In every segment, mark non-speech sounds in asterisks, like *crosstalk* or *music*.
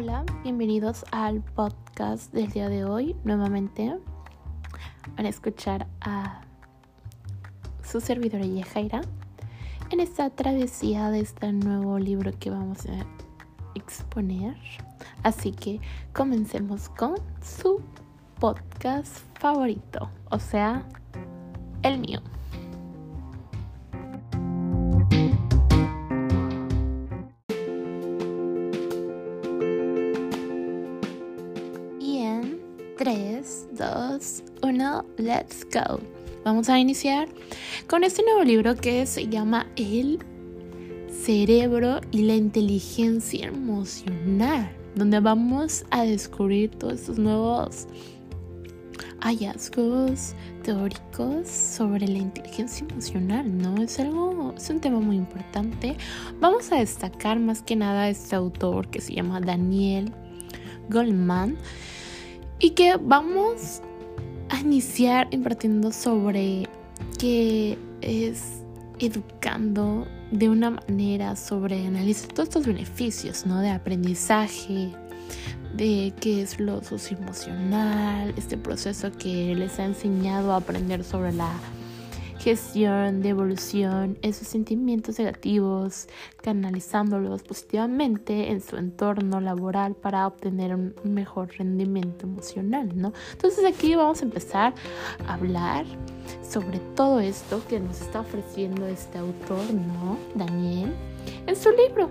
Hola, bienvenidos al podcast del día de hoy. Nuevamente van a escuchar a su servidora Yejaira en esta travesía de este nuevo libro que vamos a exponer. Así que comencemos con su podcast favorito, o sea, el mío. 2, 1, let's go. Vamos a iniciar con este nuevo libro que se llama El cerebro y la inteligencia emocional, donde vamos a descubrir todos estos nuevos hallazgos teóricos sobre la inteligencia emocional, ¿no? Es algo, es un tema muy importante. Vamos a destacar más que nada a este autor que se llama Daniel Goldman y que vamos a iniciar impartiendo sobre qué es educando de una manera sobre analizar todos estos beneficios, ¿no? De aprendizaje, de qué es lo socioemocional, este proceso que les ha enseñado a aprender sobre la gestión de evolución, esos sentimientos negativos, canalizándolos positivamente en su entorno laboral para obtener un mejor rendimiento emocional, ¿no? Entonces aquí vamos a empezar a hablar sobre todo esto que nos está ofreciendo este autor, ¿no? Daniel, en su libro.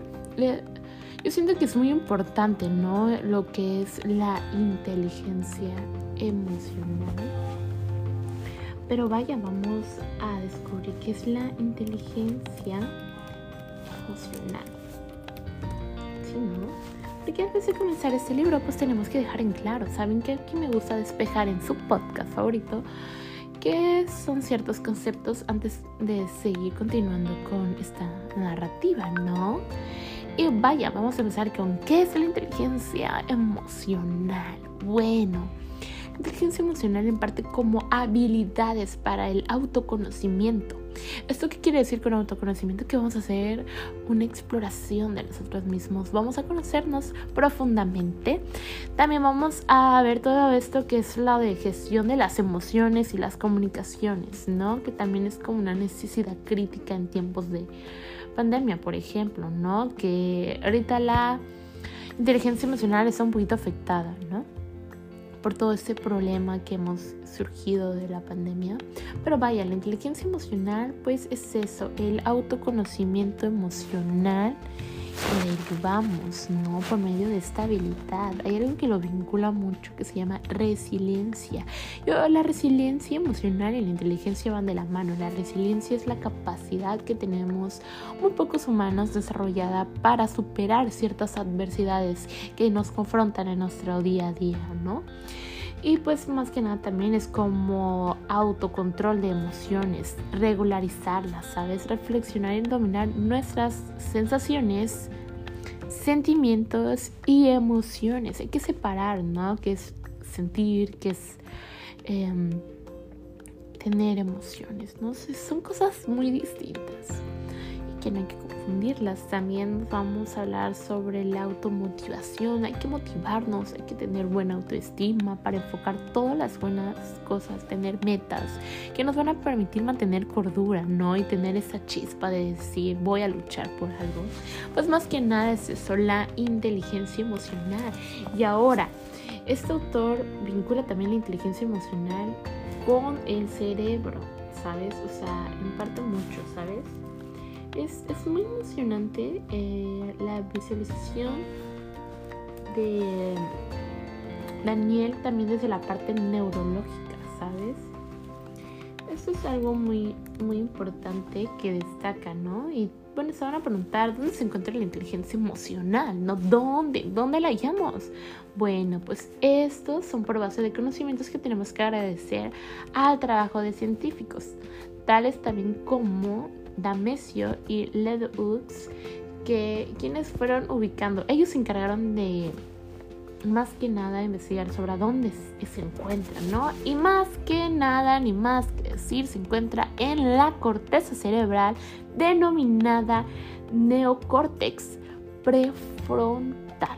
Yo siento que es muy importante, ¿no? Lo que es la inteligencia emocional. Pero vaya, vamos a descubrir qué es la inteligencia emocional. ¿Sí, no? Porque antes de comenzar este libro, pues tenemos que dejar en claro, ¿saben? Que me gusta despejar en su podcast favorito qué son ciertos conceptos antes de seguir continuando con esta narrativa, ¿no? Y vaya, vamos a empezar con qué es la inteligencia emocional. Bueno, inteligencia emocional en parte como habilidades para el autoconocimiento. ¿Esto qué quiere decir con autoconocimiento? Que vamos a hacer una exploración de nosotros mismos, vamos a conocernos profundamente. También vamos a ver todo esto que es la de gestión de las emociones y las comunicaciones, ¿no? Que también es como una necesidad crítica en tiempos de pandemia, por ejemplo, ¿no? Que ahorita la inteligencia emocional está un poquito afectada, ¿no? Por todo este problema que hemos surgido de la pandemia. Pero vaya, la inteligencia emocional, pues es eso, el autoconocimiento emocional vamos, ¿no? Por medio de esta habilidad. Hay algo que lo vincula mucho que se llama resiliencia. Yo, la resiliencia emocional y la inteligencia van de la mano. La resiliencia es la capacidad que tenemos muy pocos humanos desarrollada para superar ciertas adversidades que nos confrontan en nuestro día a día, ¿no? Y pues más que nada también es como autocontrol de emociones, regularizarlas, ¿sabes? Reflexionar y dominar nuestras sensaciones, sentimientos y emociones. Hay que separar, ¿no? ¿Qué es sentir? ¿Qué es em, tener emociones? ¿no? Son cosas muy distintas que no hay que confundirlas. También vamos a hablar sobre la automotivación. Hay que motivarnos, hay que tener buena autoestima para enfocar todas las buenas cosas, tener metas que nos van a permitir mantener cordura, ¿no? Y tener esa chispa de decir, voy a luchar por algo. Pues más que nada es eso, la inteligencia emocional. Y ahora, este autor vincula también la inteligencia emocional con el cerebro, ¿sabes? O sea, imparte mucho, ¿sabes? Es, muy emocionante eh, la visualización de Daniel también desde la parte neurológica, ¿sabes? Eso es algo muy, muy importante que destaca, ¿no? Y bueno, se van a preguntar, ¿dónde se encuentra la inteligencia emocional? ¿No? ¿Dónde? ¿Dónde la hallamos? Bueno, pues estos son por base de conocimientos que tenemos que agradecer al trabajo de científicos, tales también como Damesio y Ledoux, que quienes fueron ubicando, ellos se encargaron de más que nada investigar sobre dónde se encuentra, ¿no? Y más que nada, ni más que decir, se encuentra en la corteza cerebral denominada neocórtex prefrontal.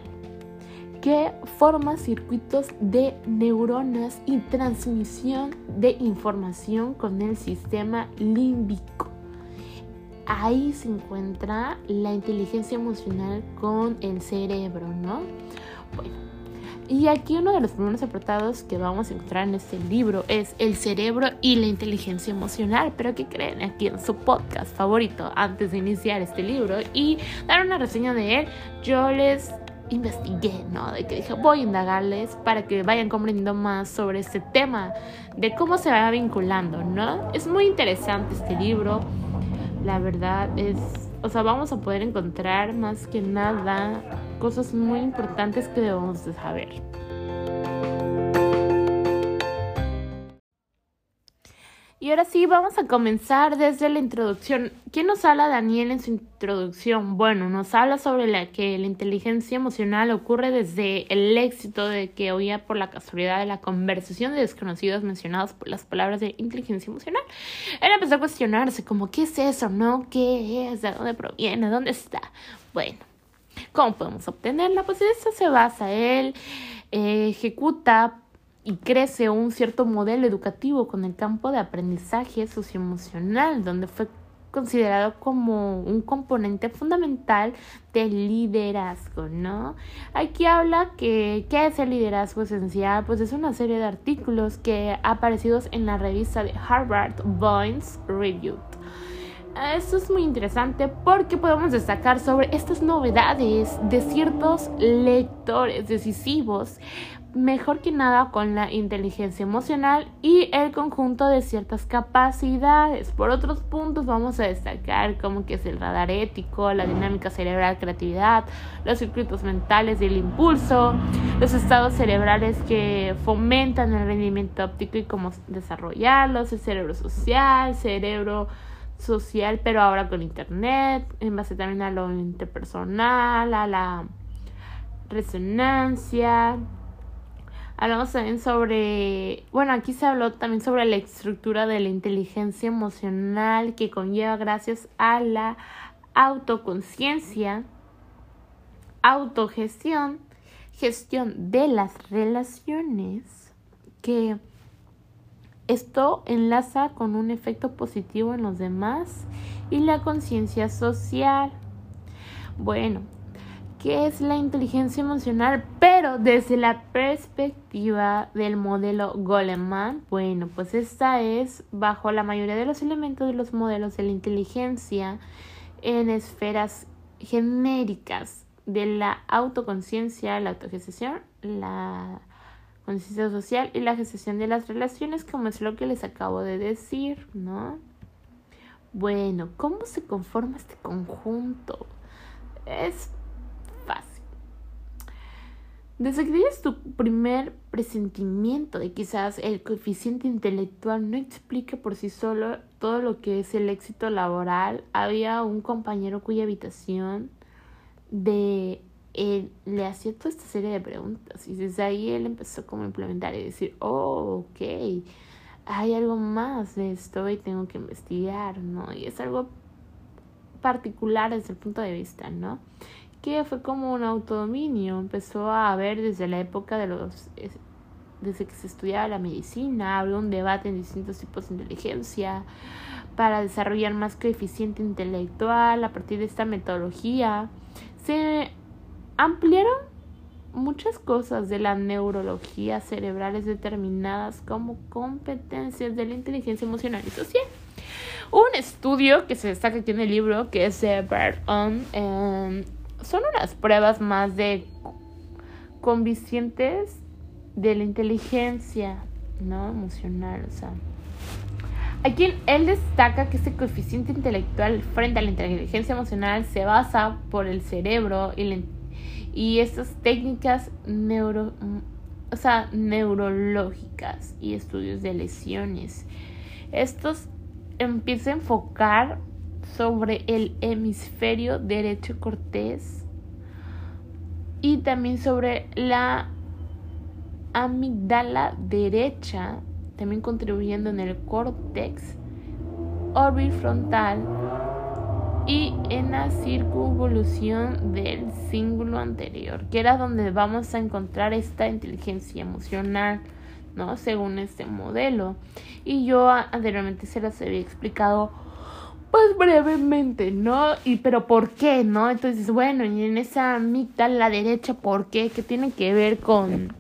que forma circuitos de neuronas y transmisión de información con el sistema límbico. Ahí se encuentra la inteligencia emocional con el cerebro, ¿no? Bueno, y aquí uno de los primeros apartados que vamos a encontrar en este libro es el cerebro y la inteligencia emocional. Pero ¿qué creen? Aquí en su podcast favorito, antes de iniciar este libro y dar una reseña de él, yo les investigué, ¿no? De que dije, voy a indagarles para que vayan comprendiendo más sobre este tema, de cómo se va vinculando, ¿no? Es muy interesante este libro, la verdad es, o sea, vamos a poder encontrar más que nada cosas muy importantes que debemos de saber. Y ahora sí, vamos a comenzar desde la introducción. ¿Quién nos habla Daniel en su introducción? Bueno, nos habla sobre la que la inteligencia emocional ocurre desde el éxito de que oía por la casualidad de la conversación de desconocidos mencionados por las palabras de inteligencia emocional. Él empezó a cuestionarse como, ¿qué es eso? ¿No? ¿Qué es? ¿De dónde proviene? ¿Dónde está? Bueno, ¿cómo podemos obtenerla? Pues eso se basa. Él eh, ejecuta y crece un cierto modelo educativo con el campo de aprendizaje socioemocional, donde fue considerado como un componente fundamental del liderazgo, ¿no? Aquí habla que qué es el liderazgo esencial, pues es una serie de artículos que aparecidos en la revista de Harvard Boynes Review. Esto es muy interesante porque podemos destacar sobre estas novedades de ciertos lectores decisivos mejor que nada con la inteligencia emocional y el conjunto de ciertas capacidades. Por otros puntos vamos a destacar como que es el radar ético, la dinámica cerebral, creatividad, los circuitos mentales del impulso, los estados cerebrales que fomentan el rendimiento óptico y cómo desarrollarlos, el cerebro social, cerebro social, pero ahora con internet, en base también a lo interpersonal, a la resonancia, Hablamos también sobre, bueno, aquí se habló también sobre la estructura de la inteligencia emocional que conlleva gracias a la autoconciencia, autogestión, gestión de las relaciones, que esto enlaza con un efecto positivo en los demás y la conciencia social. Bueno, qué es la inteligencia emocional, pero desde la perspectiva del modelo Goleman, bueno, pues esta es bajo la mayoría de los elementos de los modelos de la inteligencia en esferas genéricas de la autoconciencia, la autogestión, la conciencia social y la gestión de las relaciones, como es lo que les acabo de decir, ¿no? Bueno, ¿cómo se conforma este conjunto? Es desde que tienes tu primer presentimiento de quizás el coeficiente intelectual no explique por sí solo todo lo que es el éxito laboral, había un compañero cuya habitación de él le hacía toda esta serie de preguntas y desde ahí él empezó como a implementar y decir, oh, ok, hay algo más de esto y tengo que investigar, ¿no? Y es algo particular desde el punto de vista, ¿no? Que fue como un autodominio. Empezó a haber desde la época de los desde que se estudiaba la medicina, había un debate en distintos tipos de inteligencia para desarrollar más coeficiente intelectual a partir de esta metodología. Se ampliaron muchas cosas de la neurología cerebrales determinadas como competencias de la inteligencia emocional y social. Un estudio que se destaca aquí en el libro, que es de Bert On, em, son unas pruebas más de convicientes de la inteligencia, ¿no? Emocional, o sea. Aquí él destaca que este coeficiente intelectual frente a la inteligencia emocional se basa por el cerebro y, y estas técnicas neuro, o sea, neurológicas y estudios de lesiones. Estos empieza a enfocar sobre el hemisferio derecho cortés y también sobre la amígdala derecha, también contribuyendo en el córtex orbifrontal y en la circunvolución del cíngulo anterior, que era donde vamos a encontrar esta inteligencia emocional, ¿no? Según este modelo. Y yo anteriormente se las había explicado pues brevemente, ¿no? Y pero ¿por qué, no? Entonces, bueno, y en esa mitad la derecha, ¿por qué? ¿Qué tiene que ver con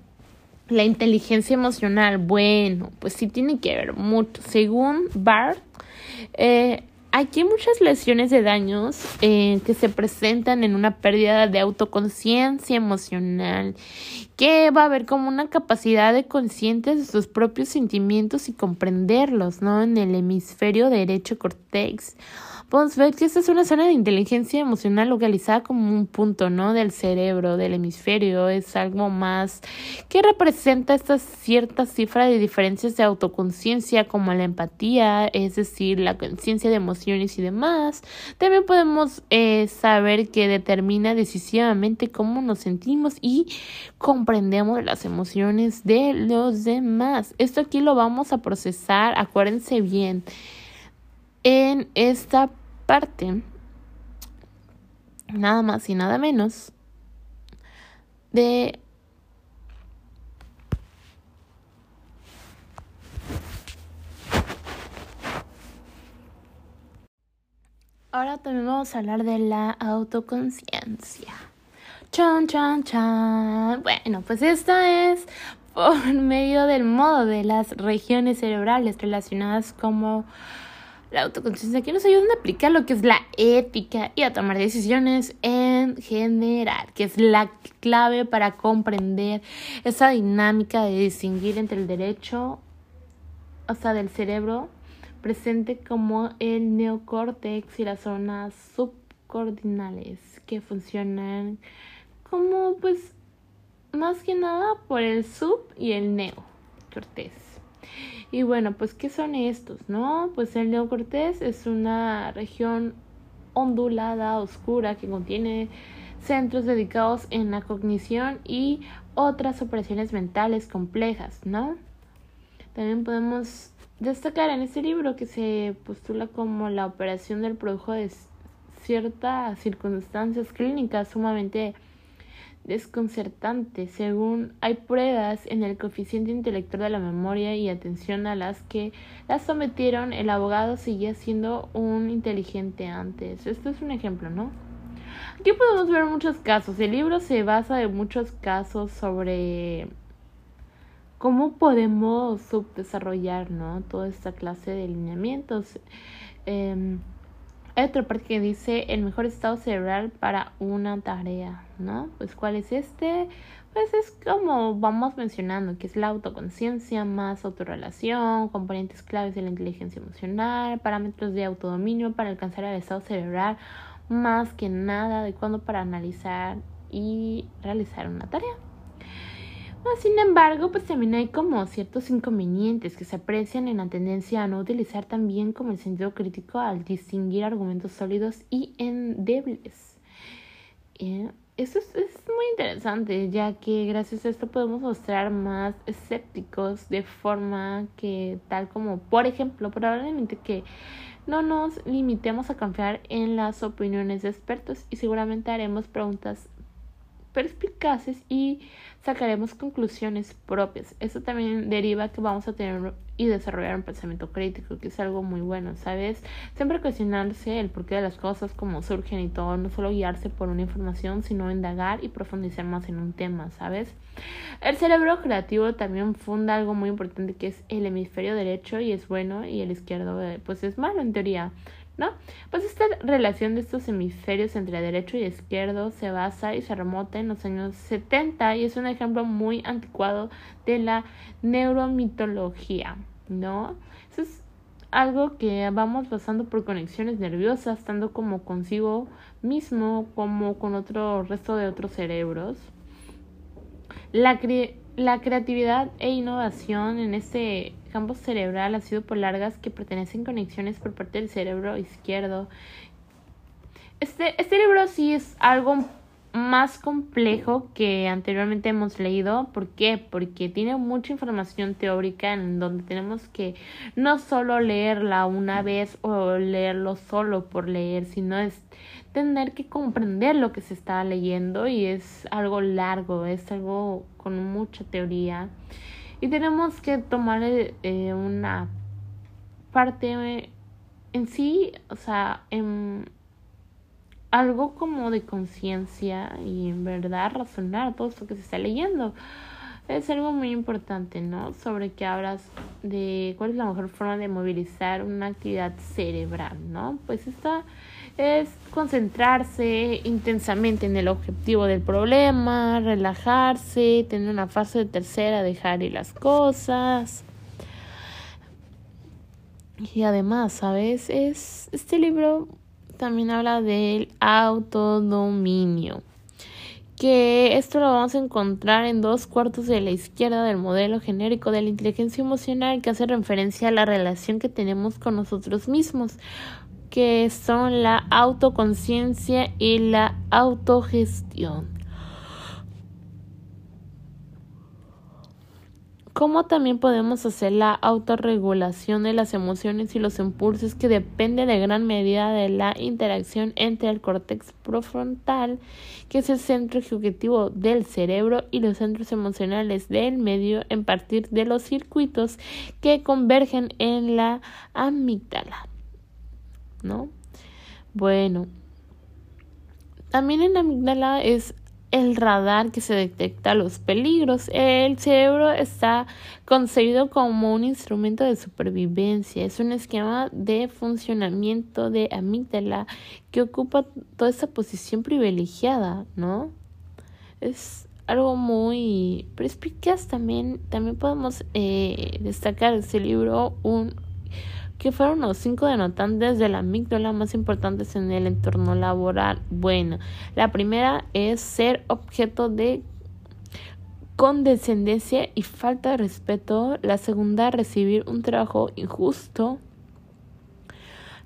la inteligencia emocional? Bueno, pues sí tiene que ver mucho. Según Bart, eh, Aquí hay muchas lesiones de daños eh, que se presentan en una pérdida de autoconciencia emocional, que va a haber como una capacidad de consciente de sus propios sentimientos y comprenderlos, ¿no? En el hemisferio derecho cortex podemos ver que esta es una zona de inteligencia emocional localizada como un punto, ¿no? Del cerebro, del hemisferio. Es algo más que representa esta cierta cifra de diferencias de autoconciencia como la empatía, es decir, la conciencia de emociones y demás. También podemos eh, saber que determina decisivamente cómo nos sentimos y comprendemos las emociones de los demás. Esto aquí lo vamos a procesar, acuérdense bien en esta parte, nada más y nada menos, de Ahora también vamos a hablar de la autoconciencia. Chan, chan, chan. Bueno, pues esta es por medio del modo de las regiones cerebrales relacionadas como la autoconciencia que nos ayudan a aplicar lo que es la ética y a tomar decisiones en general, que es la clave para comprender esa dinámica de distinguir entre el derecho, o sea, del cerebro presente como el neocórtex y las zonas subcordinales que funcionan como pues más que nada por el sub y el neocortex. Y bueno, pues ¿qué son estos? ¿No? Pues el neocortés es una región ondulada, oscura, que contiene centros dedicados en la cognición y otras operaciones mentales complejas, ¿no? También podemos destacar en este libro que se postula como la operación del produjo de ciertas circunstancias clínicas sumamente desconcertante, según hay pruebas en el coeficiente intelectual de la memoria y atención a las que la sometieron, el abogado seguía siendo un inteligente antes. Esto es un ejemplo, ¿no? Aquí podemos ver muchos casos. El libro se basa en muchos casos sobre cómo podemos subdesarrollar. Toda esta clase de lineamientos. Em, hay otra parte que dice el mejor estado cerebral para una tarea, ¿no? Pues ¿cuál es este? Pues es como vamos mencionando, que es la autoconciencia más autorrelación, componentes claves de la inteligencia emocional, parámetros de autodominio para alcanzar el estado cerebral más que nada adecuado para analizar y realizar una tarea. Sin embargo, pues también hay como ciertos inconvenientes que se aprecian en la tendencia a no utilizar también como el sentido crítico al distinguir argumentos sólidos y endebles. Eh, eso es, es, muy interesante, ya que gracias a esto podemos mostrar más escépticos de forma que tal como, por ejemplo, probablemente que no nos limitemos a confiar en las opiniones de expertos y seguramente haremos preguntas perspicaces y sacaremos conclusiones propias. Eso también deriva que vamos a tener y desarrollar un pensamiento crítico, que es algo muy bueno, ¿sabes? Siempre cuestionarse el porqué de las cosas, cómo surgen y todo, no solo guiarse por una información, sino indagar y profundizar más en un tema, ¿sabes? El cerebro creativo también funda algo muy importante que es el hemisferio derecho y es bueno y el izquierdo eh, pues es malo en teoría. ¿No? Pues esta relación de estos hemisferios entre derecho y izquierdo se basa y se remota en los años 70 y es un ejemplo muy anticuado de la neuromitología, ¿no? Eso es algo que vamos pasando por conexiones nerviosas, tanto como consigo mismo como con otro resto de otros cerebros. La, la creatividad e innovación en este campo cerebral ha sido por largas que pertenecen conexiones por parte del cerebro izquierdo. Este, este libro sí es algo más complejo que anteriormente hemos leído. ¿Por qué? Porque tiene mucha información teórica en donde tenemos que no solo leerla una vez o leerlo solo por leer, sino es tener que comprender lo que se está leyendo y es algo largo, es algo con mucha teoría. Y tenemos que tomar eh, una parte en sí, o sea, en algo como de conciencia y en verdad razonar todo esto que se está leyendo. Es algo muy importante, ¿no? Sobre que hablas de cuál es la mejor forma de movilizar una actividad cerebral, ¿no? Pues esta es concentrarse intensamente en el objetivo del problema, relajarse, tener una fase de tercera, dejar ir las cosas. Y además, ¿sabes? Es este libro también habla del autodominio, que esto lo vamos a encontrar en dos cuartos de la izquierda del modelo genérico de la inteligencia emocional que hace referencia a la relación que tenemos con nosotros mismos, que son la autoconciencia y la autogestión. Cómo también podemos hacer la autorregulación de las emociones y los impulsos que depende de gran medida de la interacción entre el córtex prefrontal, que es el centro ejecutivo del cerebro, y los centros emocionales del medio en partir de los circuitos que convergen en la amígdala. ¿No? Bueno, también en la amígdala es el radar que se detecta los peligros. El cerebro está concebido como un instrumento de supervivencia. Es un esquema de funcionamiento de amígdala que ocupa toda esa posición privilegiada, ¿no? Es algo muy perspicaz también. También podemos eh, destacar en este libro un que fueron los cinco denotantes de la amígdala más importantes en el entorno laboral. Bueno, la primera es ser objeto de condescendencia y falta de respeto. La segunda, recibir un trabajo injusto.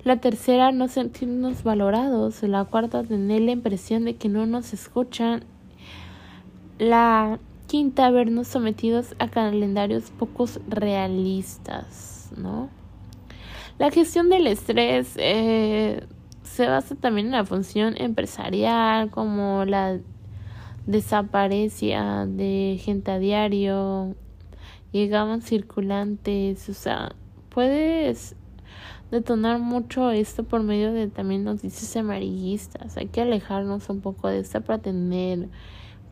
La tercera, no sentirnos valorados. La cuarta, tener la impresión de que no nos escuchan. La quinta, vernos sometidos a calendarios pocos realistas, ¿no? La gestión del estrés eh, se basa también en la función empresarial, como la desaparecía de gente a diario, llegaban circulantes, o sea, puedes detonar mucho esto por medio de también noticias amarillistas. Hay que alejarnos un poco de esto para tener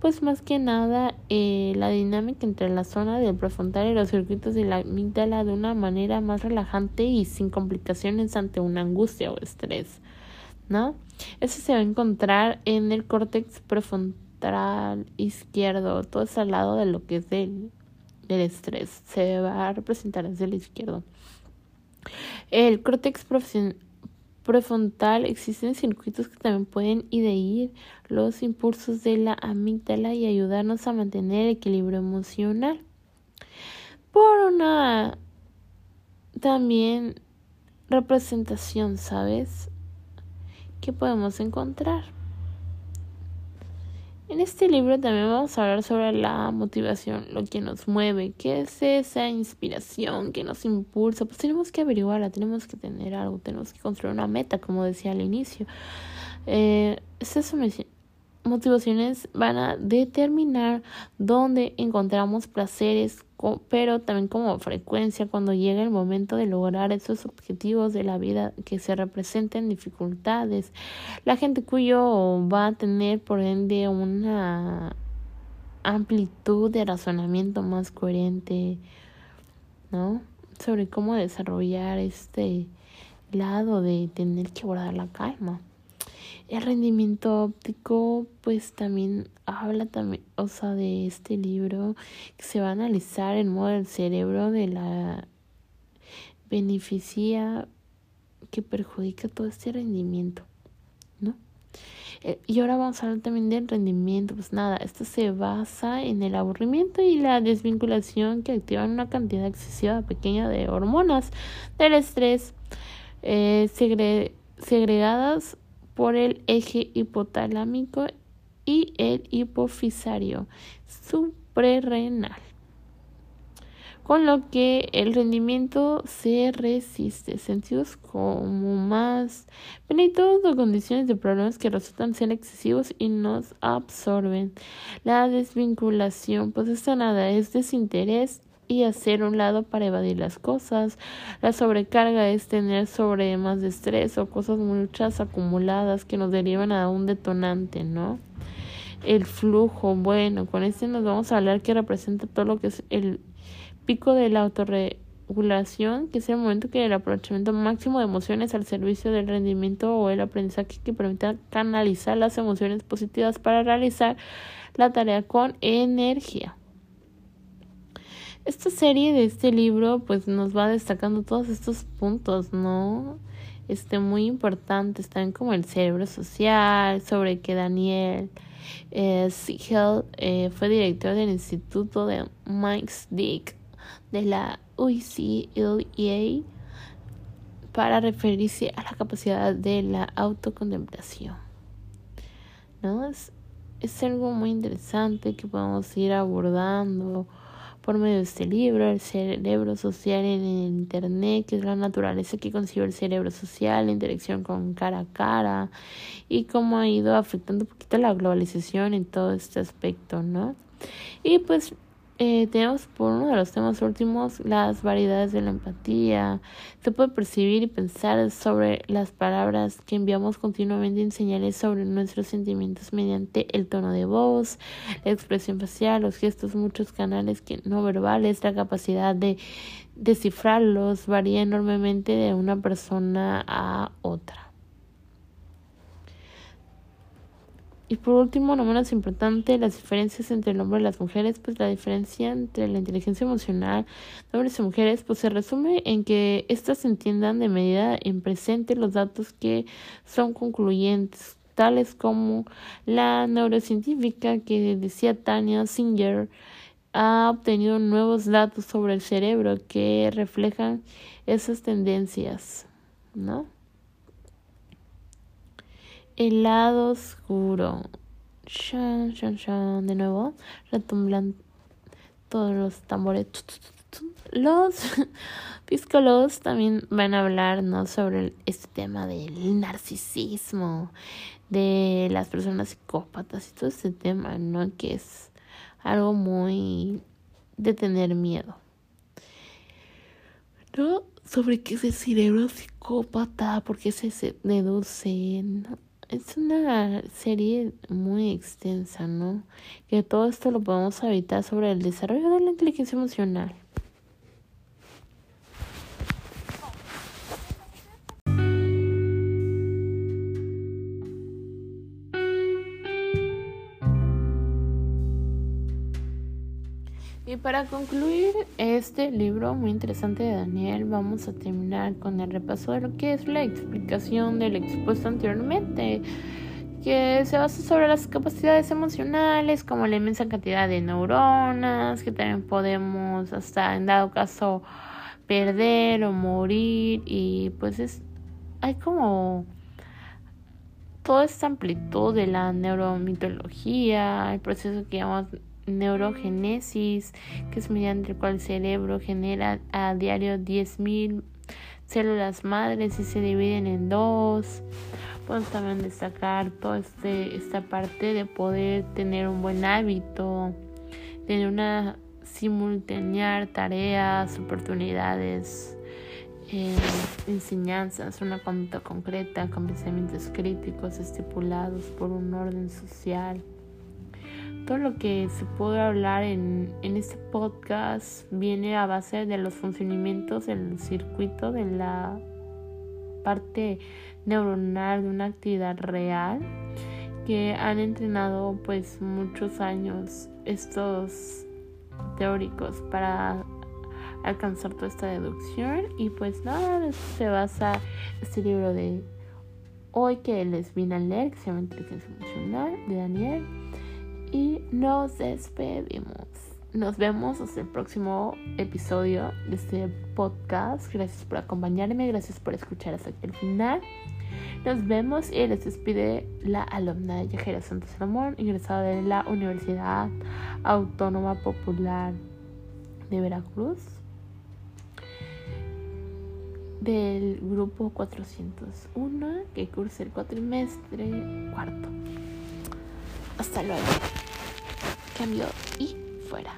pues más que nada eh, la dinámica entre la zona del prefrontal y los circuitos de la amígdala de una manera más relajante y sin complicaciones ante una angustia o estrés, ¿no? Eso se va a encontrar en el córtex prefrontal izquierdo, todo es al lado de lo que es del, del estrés, se va a representar desde el izquierdo. El córtex prefrontal existen circuitos que también pueden ir los impulsos de la amígdala y ayudarnos a mantener el equilibrio emocional. Por una también representación, ¿sabes? ¿Qué podemos encontrar? En este libro también vamos a hablar sobre la motivación, lo que nos mueve, qué es esa inspiración que nos impulsa. Pues tenemos que averiguarla, tenemos que tener algo, tenemos que construir una meta, como decía al inicio. Eh, esas motivaciones van a determinar dónde encontramos placeres, pero también como frecuencia cuando llega el momento de lograr esos objetivos de la vida que se representen dificultades. La gente cuyo va a tener por ende una amplitud de razonamiento más coherente, ¿no? Sobre cómo desarrollar este lado de tener que guardar la calma. El rendimiento óptico, pues también habla también, o sea, de este libro que se va a analizar el modo del cerebro de la beneficia que perjudica todo este rendimiento, ¿no? Eh, y ahora vamos a hablar también del rendimiento. Pues nada, esto se basa en el aburrimiento y la desvinculación que activan una cantidad excesiva pequeña de hormonas del estrés eh, segregadas por el eje hipotalámico y el hipofisario suprarrenal con lo que el rendimiento se resiste. Sentidos como más benignos o condiciones de problemas que resultan ser excesivos y nos absorben. La desvinculación, pues esta nada es desinterés y hacer un lado para evadir las cosas. La sobrecarga es tener sobre más de estrés o cosas muchas acumuladas que nos derivan a un detonante, ¿no? El flujo, bueno, con este nos vamos a hablar que representa todo lo que es el pico de la autorregulación, que es el momento que el aprovechamiento máximo de emociones al servicio del rendimiento o el aprendizaje que permita canalizar las emociones positivas para realizar la tarea con energía. Esta serie de este libro pues nos va destacando todos estos puntos, ¿no? Este muy importantes, también como el cerebro social, sobre que Daniel eh, eh, fue director del Instituto de Mike's Dick de la UCLA para referirse a la capacidad de la autocontemplación. ¿No? Es, es algo muy interesante que podemos ir abordando por medio de este libro, el cerebro social en el Internet, que es la naturaleza que concibe el cerebro social, la interacción con cara a cara y cómo ha ido afectando un poquito la globalización en todo este aspecto, ¿no? Y pues eh, tenemos por uno de los temas últimos las variedades de la empatía. Se puede percibir y pensar sobre las palabras que enviamos continuamente en señales sobre nuestros sentimientos mediante el tono de voz, la expresión facial, los gestos, muchos canales que no verbales, la capacidad de descifrarlos varía enormemente de una persona a otra. Y por último, no menos importante, las diferencias entre el hombre y las mujeres, pues la diferencia entre la inteligencia emocional de hombres y mujeres, pues se resume en que éstas entiendan de medida en presente los datos que son concluyentes, tales como la neurocientífica que decía Tania Singer ha obtenido nuevos datos sobre el cerebro que reflejan esas tendencias, ¿no? El lado oscuro. Shan, shan, shan. De nuevo, retumblan todos los tambores. Los *laughs* psicólogos también van a hablar ¿no? sobre este tema del narcisismo, de las personas psicópatas y todo este tema, ¿no? Que es algo muy de tener miedo. ¿No? Sobre qué es el cerebro psicópata, por qué se deduce, ¿no? Es una serie muy extensa, ¿no? Que todo esto lo podemos evitar sobre el desarrollo de la inteligencia emocional. Y para concluir este libro muy interesante de Daniel, vamos a terminar con el repaso de lo que es la explicación del expuesto anteriormente, que se basa sobre las capacidades emocionales, como la inmensa cantidad de neuronas, que también podemos hasta en dado caso perder o morir, y pues es, hay como toda esta amplitud de la neuromitología, el proceso que llamamos neurogénesis, que es mediante el cual el cerebro genera a diario 10.000 células madres y se dividen en dos. Podemos también destacar toda este, esta parte de poder tener un buen hábito, tener una simultanear tareas, oportunidades, eh, enseñanzas, una conducta concreta con pensamientos críticos estipulados por un orden social todo lo que se puede hablar en, en este podcast viene a base de los funcionamientos del circuito de la parte neuronal de una actividad real que han entrenado pues muchos años estos teóricos para alcanzar toda esta deducción. Y pues nada, se basa este libro de hoy que les vine a leer que se llama Inteligencia Emocional de Daniel y nos despedimos. Nos vemos hasta el próximo episodio de este podcast. Gracias por acompañarme, gracias por escuchar hasta el final. Nos vemos y les despide la alumna de Yajera Santos Ramón, ingresada de la Universidad Autónoma Popular de Veracruz, del grupo 401 que cursa el cuatrimestre cuarto. Hasta luego. Cambio y fuera.